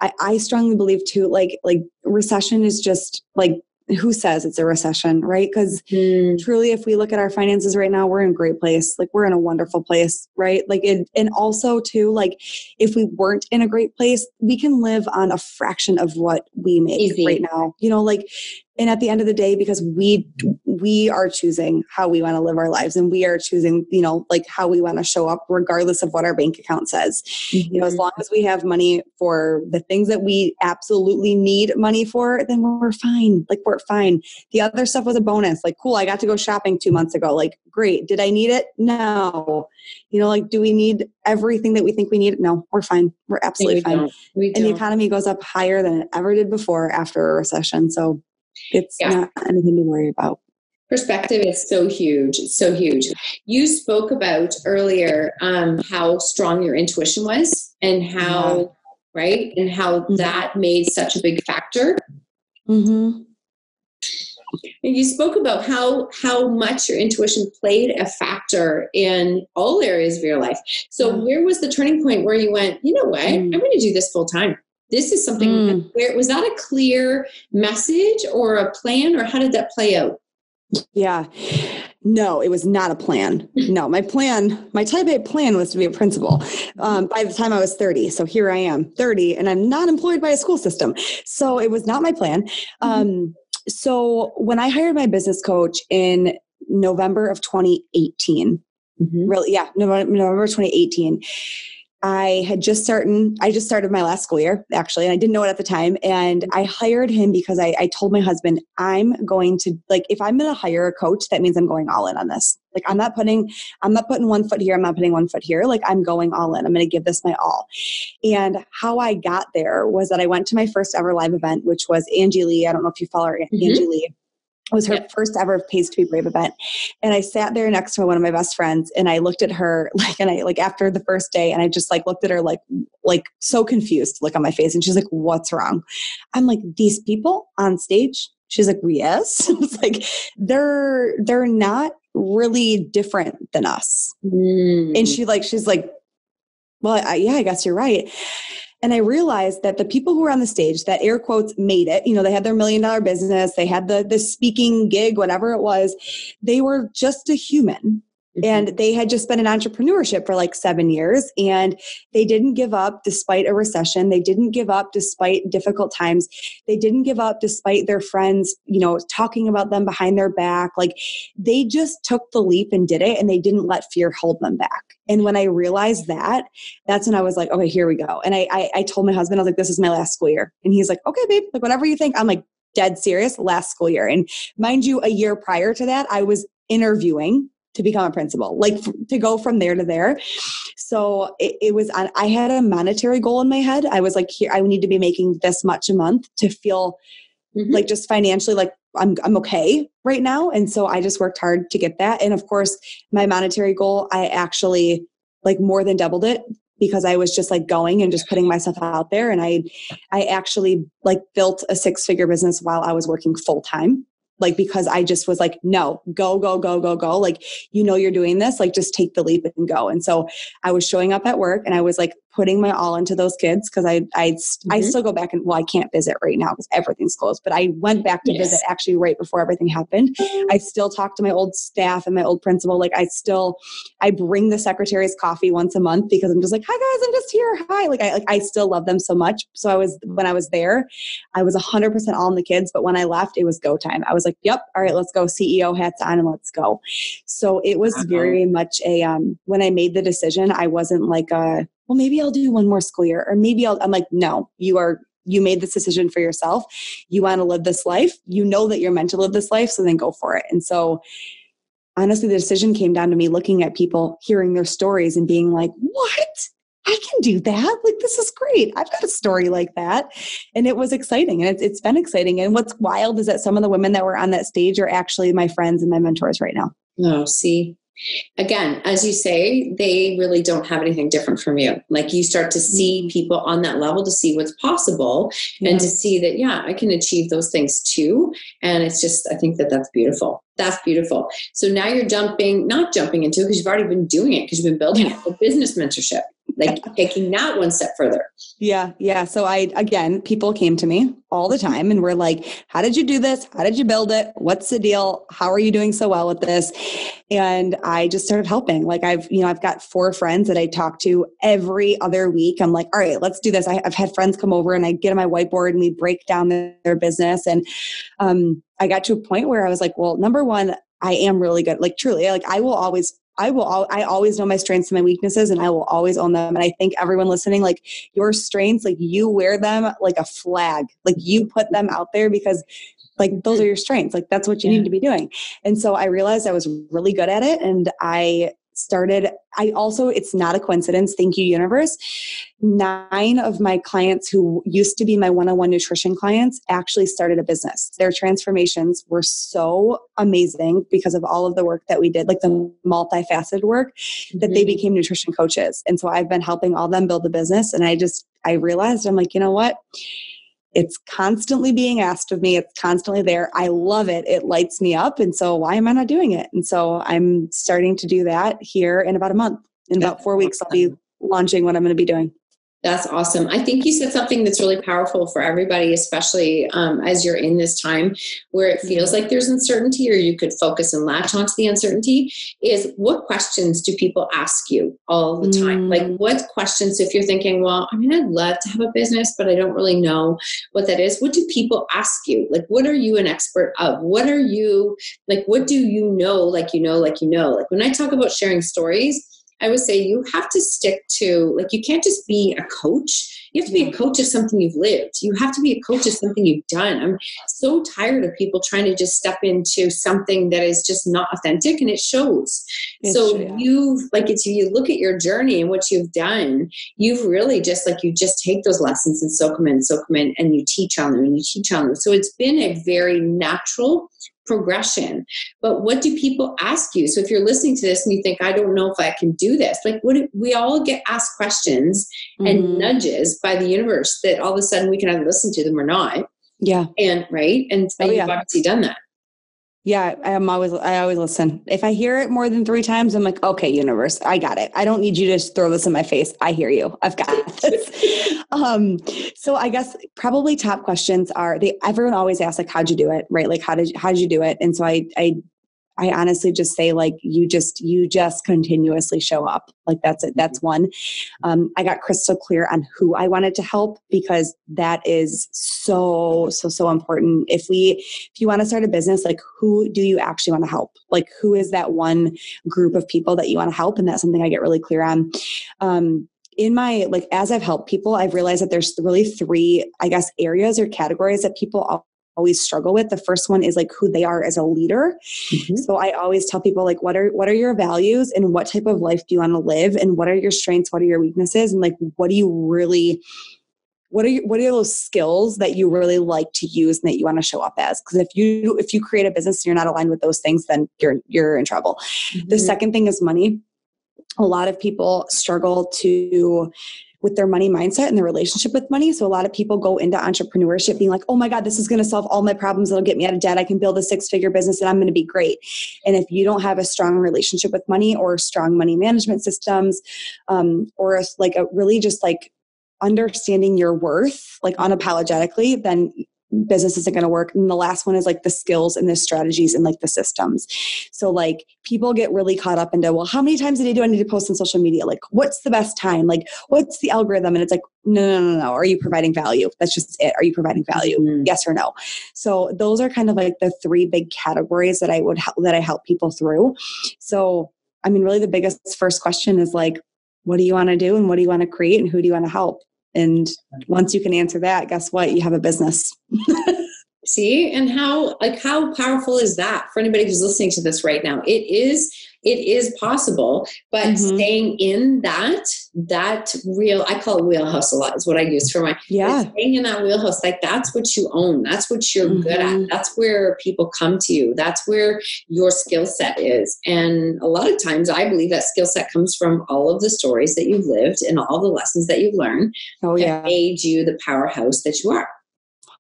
Speaker 2: I, I strongly believe too, like, like recession is just like who says it's a recession, right? Because mm. truly, if we look at our finances right now, we're in a great place. Like we're in a wonderful place, right? Like, it, and also too, like if we weren't in a great place, we can live on a fraction of what we make Easy. right now. You know, like and at the end of the day because we we are choosing how we want to live our lives and we are choosing you know like how we want to show up regardless of what our bank account says mm-hmm. you know as mm-hmm. long as we have money for the things that we absolutely need money for then we're fine like we're fine the other stuff was a bonus like cool i got to go shopping two months ago like great did i need it no you know like do we need everything that we think we need no we're fine we're absolutely we fine and the economy goes up higher than it ever did before after a recession so it's yeah. not anything to worry about.
Speaker 1: Perspective is so huge. It's so huge. You spoke about earlier um, how strong your intuition was and how, yeah. right? And how mm-hmm. that made such a big factor.
Speaker 2: Mm-hmm.
Speaker 1: And you spoke about how how much your intuition played a factor in all areas of your life. So where was the turning point where you went, you know what, mm. I'm going to do this full time? this is something mm. where was that a clear message or a plan or how did that play out
Speaker 2: yeah. No it was not a plan. No my plan my type a plan was to be a principal um, by the time i was 30 so here i am 30 and i'm not employed by a school system. So it was not my plan. Mm-hmm. um, so when i hired my business coach in november of 2018 mm-hmm. really yeah november, november 2018 I had just started, I just started my last school year actually, and I didn't know it at the time. And I hired him because I, I told my husband, I'm going to, like, if I'm going to hire a coach, that means I'm going all in on this. Like, I'm not putting, I'm not putting one foot here, I'm not putting one foot here. Like, I'm going all in. I'm going to give this my all. And how I got there was that I went to my first ever live event, which was Angie Lee. I don't know if you follow mm-hmm. Angie Lee was her yep. first ever Pays to Be Brave event. And I sat there next to one of my best friends and I looked at her [LAUGHS] like, and I like after the first day and I just like looked at her like, like so confused look on my face. And she's like, what's wrong? I'm like, these people on stage? She's like, yes. [LAUGHS] it's like, they're, they're not really different than us. Mm. And she like, she's like, well, I, yeah, I guess you're right. And I realized that the people who were on the stage that air quotes made it, you know, they had their million dollar business, they had the the speaking gig, whatever it was, they were just a human. Mm-hmm. And they had just been in entrepreneurship for like seven years and they didn't give up despite a recession. They didn't give up despite difficult times. They didn't give up despite their friends, you know, talking about them behind their back. Like they just took the leap and did it and they didn't let fear hold them back. And when I realized that, that's when I was like, okay, here we go. And I, I, I told my husband, I was like, this is my last school year. And he's like, okay, babe, like whatever you think. I'm like, dead serious last school year. And mind you, a year prior to that, I was interviewing to become a principal, like to go from there to there. So it, it was, on, I had a monetary goal in my head. I was like, here, I need to be making this much a month to feel mm-hmm. like just financially like I'm, I'm okay right now. And so I just worked hard to get that. And of course, my monetary goal, I actually like more than doubled it because I was just like going and just putting myself out there. And I, I actually like built a six figure business while I was working full time like because I just was like, no, go, go, go, go, go. Like, you know, you're doing this, like, just take the leap and go. And so I was showing up at work and I was like putting my all into those kids because I I mm-hmm. I still go back and well I can't visit right now because everything's closed but I went back to yes. visit actually right before everything happened I still talk to my old staff and my old principal like I still I bring the secretaries coffee once a month because I'm just like hi guys I'm just here hi like I like I still love them so much so I was when I was there I was 100% all in the kids but when I left it was go time I was like yep all right let's go CEO hats on and let's go so it was uh-huh. very much a um when I made the decision I wasn't like a well, maybe I'll do one more school year, or maybe I'll, I'm like, no, you are, you made this decision for yourself. You want to live this life. You know that you're meant to live this life. So then go for it. And so, honestly, the decision came down to me looking at people, hearing their stories, and being like, what? I can do that. Like, this is great. I've got a story like that. And it was exciting. And it's, it's been exciting. And what's wild is that some of the women that were on that stage are actually my friends and my mentors right now.
Speaker 1: Oh, see, again as you say they really don't have anything different from you like you start to see mm-hmm. people on that level to see what's possible yeah. and to see that yeah i can achieve those things too and it's just i think that that's beautiful that's beautiful so now you're jumping not jumping into because you've already been doing it because you've been building yeah. it business mentorship like taking that one step further.
Speaker 2: Yeah, yeah. So I again, people came to me all the time and were like, "How did you do this? How did you build it? What's the deal? How are you doing so well with this?" And I just started helping. Like I've, you know, I've got four friends that I talk to every other week. I'm like, "All right, let's do this." I, have had friends come over and I get on my whiteboard and we break down their, their business. And um, I got to a point where I was like, "Well, number one." I am really good. Like truly, like I will always I will I always know my strengths and my weaknesses and I will always own them. And I think everyone listening, like your strengths, like you wear them like a flag. Like you put them out there because like those are your strengths. Like that's what you yeah. need to be doing. And so I realized I was really good at it and I started i also it's not a coincidence thank you universe. Nine of my clients who used to be my one-on-one nutrition clients actually started a business. Their transformations were so amazing because of all of the work that we did like the multifaceted work that mm-hmm. they became nutrition coaches. And so i've been helping all them build a business and i just i realized i'm like you know what it's constantly being asked of me. It's constantly there. I love it. It lights me up. And so why am I not doing it? And so I'm starting to do that here in about a month. In about four weeks, I'll be launching what I'm going to be doing.
Speaker 1: That's awesome. I think you said something that's really powerful for everybody, especially um, as you're in this time where it feels like there's uncertainty or you could focus and latch onto the uncertainty. Is what questions do people ask you all the time? Mm. Like, what questions, if you're thinking, well, I mean, I'd love to have a business, but I don't really know what that is, what do people ask you? Like, what are you an expert of? What are you, like, what do you know, like you know, like you know? Like, when I talk about sharing stories, I would say you have to stick to, like, you can't just be a coach. You have to be a coach of something you've lived. You have to be a coach of something you've done. I'm so tired of people trying to just step into something that is just not authentic and it shows. It's so true, yeah. you've, like, it's you look at your journey and what you've done, you've really just, like, you just take those lessons and soak them in, soak them in, and you teach on them and you teach on them. So it's been a very natural progression. But what do people ask you? So if you're listening to this and you think, I don't know if I can do this, like what we all get asked questions mm-hmm. and nudges by the universe that all of a sudden we can either listen to them or not.
Speaker 2: Yeah.
Speaker 1: And right. And, oh, you've obviously done that.
Speaker 2: Yeah, I'm always I always listen. If I hear it more than three times, I'm like, okay, universe, I got it. I don't need you to throw this in my face. I hear you. I've got [LAUGHS] this. um, so I guess probably top questions are they everyone always asks like how'd you do it? Right? Like how did how'd you do it? And so I I I honestly just say like you just you just continuously show up. Like that's it. That's one. Um, I got crystal clear on who I wanted to help because that is so so so important. If we if you want to start a business, like who do you actually want to help? Like who is that one group of people that you want to help? And that's something I get really clear on. Um, in my like as i've helped people i've realized that there's really three i guess areas or categories that people always struggle with. The first one is like who they are as a leader. Mm-hmm. So I always tell people like what are what are your values and what type of life do you want to live and what are your strengths, what are your weaknesses and like what do you really what are you, what are those skills that you really like to use and that you want to show up as because if you if you create a business and you're not aligned with those things then you're you're in trouble mm-hmm. the second thing is money a lot of people struggle to with their money mindset and their relationship with money. So a lot of people go into entrepreneurship being like, oh my God, this is going to solve all my problems. It'll get me out of debt. I can build a six figure business and I'm going to be great. And if you don't have a strong relationship with money or strong money management systems, um, or like a really just like understanding your worth, like unapologetically, then business isn't going to work. And the last one is like the skills and the strategies and like the systems. So like people get really caught up into, well, how many times a day do I need to post on social media? Like what's the best time? Like what's the algorithm? And it's like, no, no, no, no. Are you providing value? That's just it. Are you providing value? Mm-hmm. Yes or no? So those are kind of like the three big categories that I would help, that I help people through. So, I mean, really the biggest first question is like, what do you want to do and what do you want to create and who do you want to help? And once you can answer that, guess what? You have a business. [LAUGHS]
Speaker 1: See, and how like how powerful is that for anybody who's listening to this right now? It is it is possible but mm-hmm. staying in that that real i call it wheelhouse a lot is what i use for my
Speaker 2: yeah
Speaker 1: staying in that wheelhouse like that's what you own that's what you're mm-hmm. good at mm-hmm. that's where people come to you that's where your skill set is and a lot of times i believe that skill set comes from all of the stories that you've lived and all the lessons that you've learned
Speaker 2: oh yeah
Speaker 1: made you the powerhouse that you are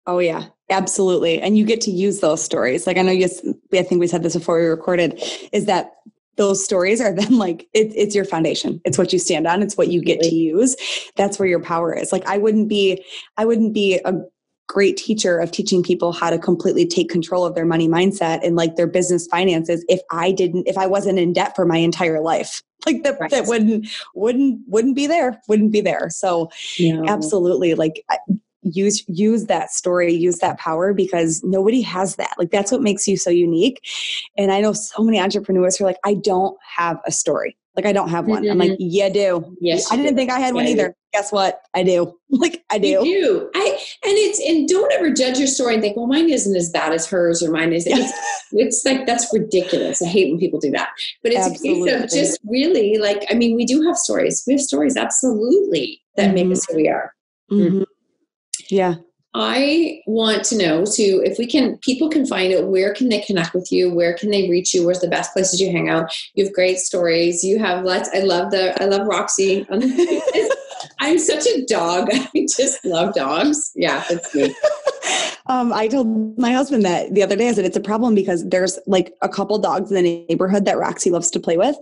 Speaker 2: Oh yeah, absolutely. And you get to use those stories. Like I know you I think we said this before we recorded is that those stories are then like it, it's your foundation. It's what you stand on. It's what you get to use. That's where your power is. Like i wouldn't be i wouldn't be a great teacher of teaching people how to completely take control of their money mindset and like their business finances if i didn't if i wasn't in debt for my entire life. Like that right. that wouldn't wouldn't wouldn't be there wouldn't be there. So yeah. absolutely like use use that story use that power because nobody has that. Like that's what makes you so unique. And i know so many entrepreneurs who are like i don't have a story. Like i don't have one. Mm-hmm. i'm like mm-hmm. yeah do.
Speaker 1: Yes
Speaker 2: i didn't
Speaker 1: do.
Speaker 2: think i had yeah, one either. Guess what? I do. [LAUGHS] Like i do
Speaker 1: you do. i and it's and don't ever judge your story and think well mine isn't as bad as hers or mine is it's, it's like that's ridiculous. I hate when people do that. But it's absolutely. a case of just really like i mean we do have stories. We have stories absolutely that mm-hmm. make us who we are.
Speaker 2: Mm-hmm. Yeah.
Speaker 1: I want to know too if we can people can find it where can they connect with you where can they reach you where's the best places you hang out. You have great stories. You have lots I love the I love Roxy. [LAUGHS] I'm such a dog. [LAUGHS] I just love dogs. Yeah that's me
Speaker 2: um, I told my husband that the other day. I said it's a problem because there's like a couple dogs in the neighborhood that Roxy loves to play with,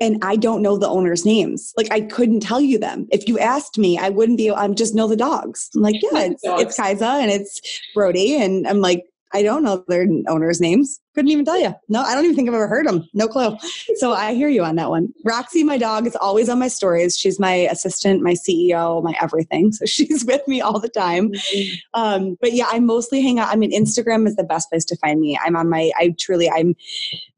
Speaker 2: and I don't know the owners' names. Like I couldn't tell you them. If you asked me, I wouldn't be. I just know the dogs. I'm like, yeah, it's, it's Kaisa and it's Brody, and I'm like, I don't know their owners' names. Couldn't even tell you. No, I don't even think I've ever heard them. No clue. So I hear you on that one. Roxy, my dog, is always on my stories. She's my assistant, my CEO, my everything. So [LAUGHS] she's with me all the time. Mm-hmm. Um, but yeah, I mostly hang out. I mean, Instagram is the best place to find me. I'm on my, I truly, I'm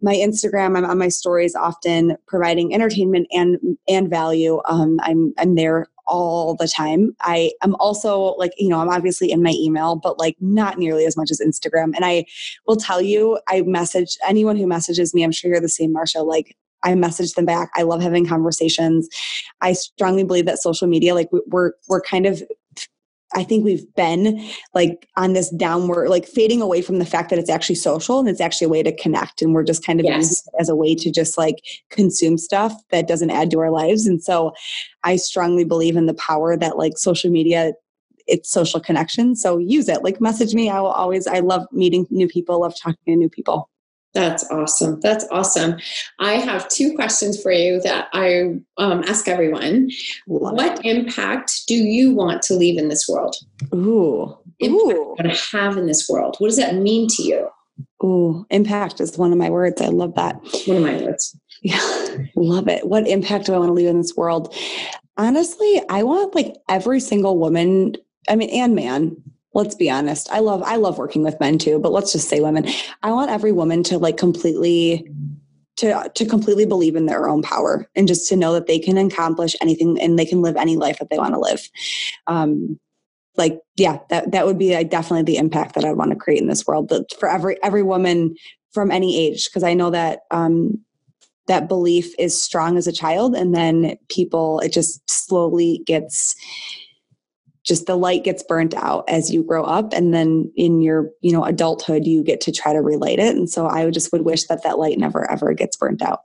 Speaker 2: my Instagram. I'm on my stories often, providing entertainment and and value. Um, I'm I'm there all the time. I am also like, you know, I'm obviously in my email, but like not nearly as much as Instagram. And I will tell you, I message anyone who messages me, I'm sure you're the same, Marsha, like I message them back. I love having conversations. I strongly believe that social media, like we're we're kind of I think we've been like on this downward, like fading away from the fact that it's actually social and it's actually a way to connect. And we're just kind of yes. using it as a way to just like consume stuff that doesn't add to our lives. And so I strongly believe in the power that like social media it's social connection. So use it. Like message me. I will always I love meeting new people, love talking to new people.
Speaker 1: That's awesome. That's awesome. I have two questions for you that I um, ask everyone. Love what it. impact do you want to leave in this world?
Speaker 2: Ooh.
Speaker 1: Impact Ooh. to have in this world? What does that mean to you?
Speaker 2: Ooh, impact is one of my words. I love that.
Speaker 1: One of my words.
Speaker 2: Yeah, [LAUGHS] love it. What impact do I want to leave in this world? Honestly, I want like every single woman, I mean, and man, let's be honest i love i love working with men too but let's just say women. I want every woman to like completely to to completely believe in their own power and just to know that they can accomplish anything and they can live any life that they want to live. Um like yeah that that would be like, definitely the impact that i want to create in this world but for every every woman from any age because i know that um that belief is strong as a child and then people it just slowly gets just the light gets burnt out as you grow up and then in your you know adulthood you get to try to relight it and so i just would wish that that light never ever gets burnt out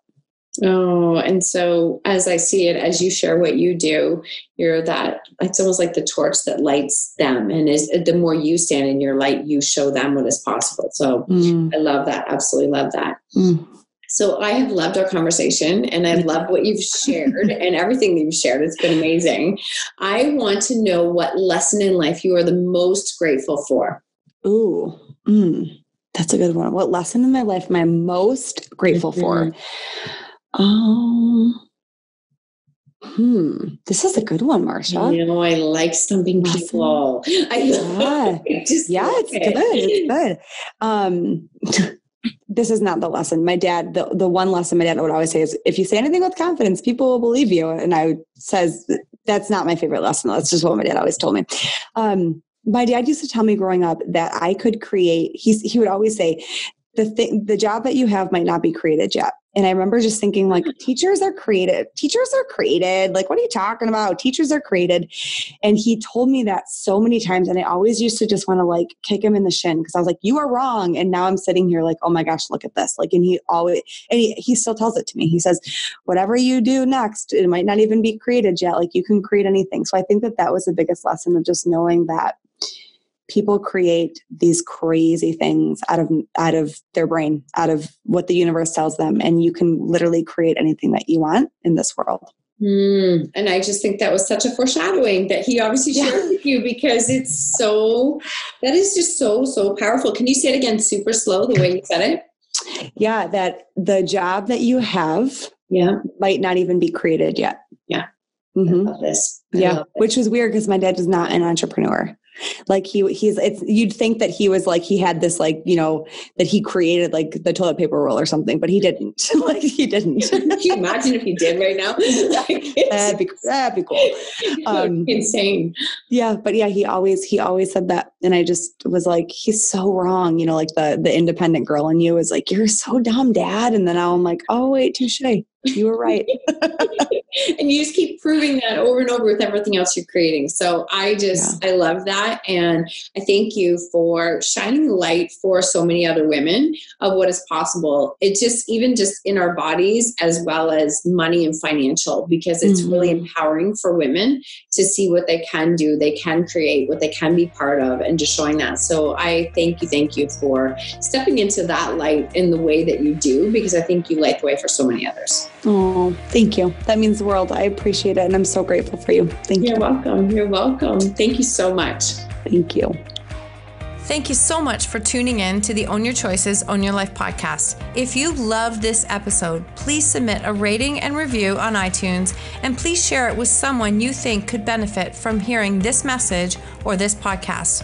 Speaker 1: Oh, and so as I see it, as you share what you do, you're that it's almost like the torch that lights them. And is the more you stand in your light, you show them what is possible. So mm. I love that. Absolutely love that. Mm. So I have loved our conversation and I love what you've shared [LAUGHS] and everything that you've shared. It's been amazing. I want to know what lesson in life you are the most grateful for.
Speaker 2: Ooh, mm, that's a good one. What lesson in my life am I most grateful mm-hmm. for? Um, hmm, this is a good one, Marsha.
Speaker 1: You know, I like stumping people. [LAUGHS] I
Speaker 2: yeah, [LAUGHS] just yeah, it's it. good. It's good. Um, this is not the lesson. My dad, the, the one lesson my dad would always say is if you say anything with confidence, people will believe you. And I says that's not my favorite lesson. That's just what my dad always told me. Um, my dad used to tell me growing up that I could create, he's, he would always say, the thing, the job that you have might not be created yet. And I remember just thinking, like, [LAUGHS] teachers are created. Teachers are created. Like, what are you talking about? Teachers are created. And he told me that so many times. And I always used to just want to like kick him in the shin because I was like, you are wrong. And now I'm sitting here like, oh my gosh, look at this. Like, and he always, and he, he still tells it to me. He says, whatever you do next, it might not even be created yet. Like, you can create anything. So I think that that was the biggest lesson of just knowing that people create these crazy things out of out of their brain out of what the universe tells them. And you can literally create anything that you want in this world.
Speaker 1: Mm, and i just think that was such a foreshadowing that he obviously shared yeah. with you because it's so that is just so so powerful. Can you say it again super slow the way you said
Speaker 2: it? Yeah that the job that you have
Speaker 1: yeah.
Speaker 2: might not even be created yet.
Speaker 1: Yeah. Mm-hmm. I love this
Speaker 2: yeah which was weird because my dad is not an entrepreneur. Like he he's it's you'd think that he was like he had this like you know that he created like the toilet paper roll or something but he didn't. [LAUGHS] Like he didn't. [LAUGHS]
Speaker 1: Can you imagine if he did right now? [LAUGHS]
Speaker 2: That'd, be, that'd be cool.
Speaker 1: Um, insane.
Speaker 2: yeah but yeah he always he always said that and i just was like he's so wrong you know like the the independent girl in you is like you're so dumb dad and then now i'm like oh wait touche. You were right.
Speaker 1: and you just keep proving that over and over with everything else you're creating. So I just, yeah. I love that. And I thank you for shining light for so many other women of what is possible. It just, even just in our bodies as well as money and financial, because it's mm-hmm. really empowering for women to see what they can do, they can create, what they can be part of, and just showing that. So I thank you, thank you for stepping into that light in the way that you do, because I think you light the way for so many others.
Speaker 2: Oh, thank you. That means the world. I appreciate it. And I'm so grateful for you. Thank
Speaker 1: You're
Speaker 2: you.
Speaker 1: You're welcome. You're welcome. Thank you so much.
Speaker 2: Thank you.
Speaker 3: Thank you so much for tuning in to the Own Your Choices, Own Your Life podcast. If you love this episode, please submit a rating and review on iTunes and please share it with someone you think could benefit from hearing this message or this podcast.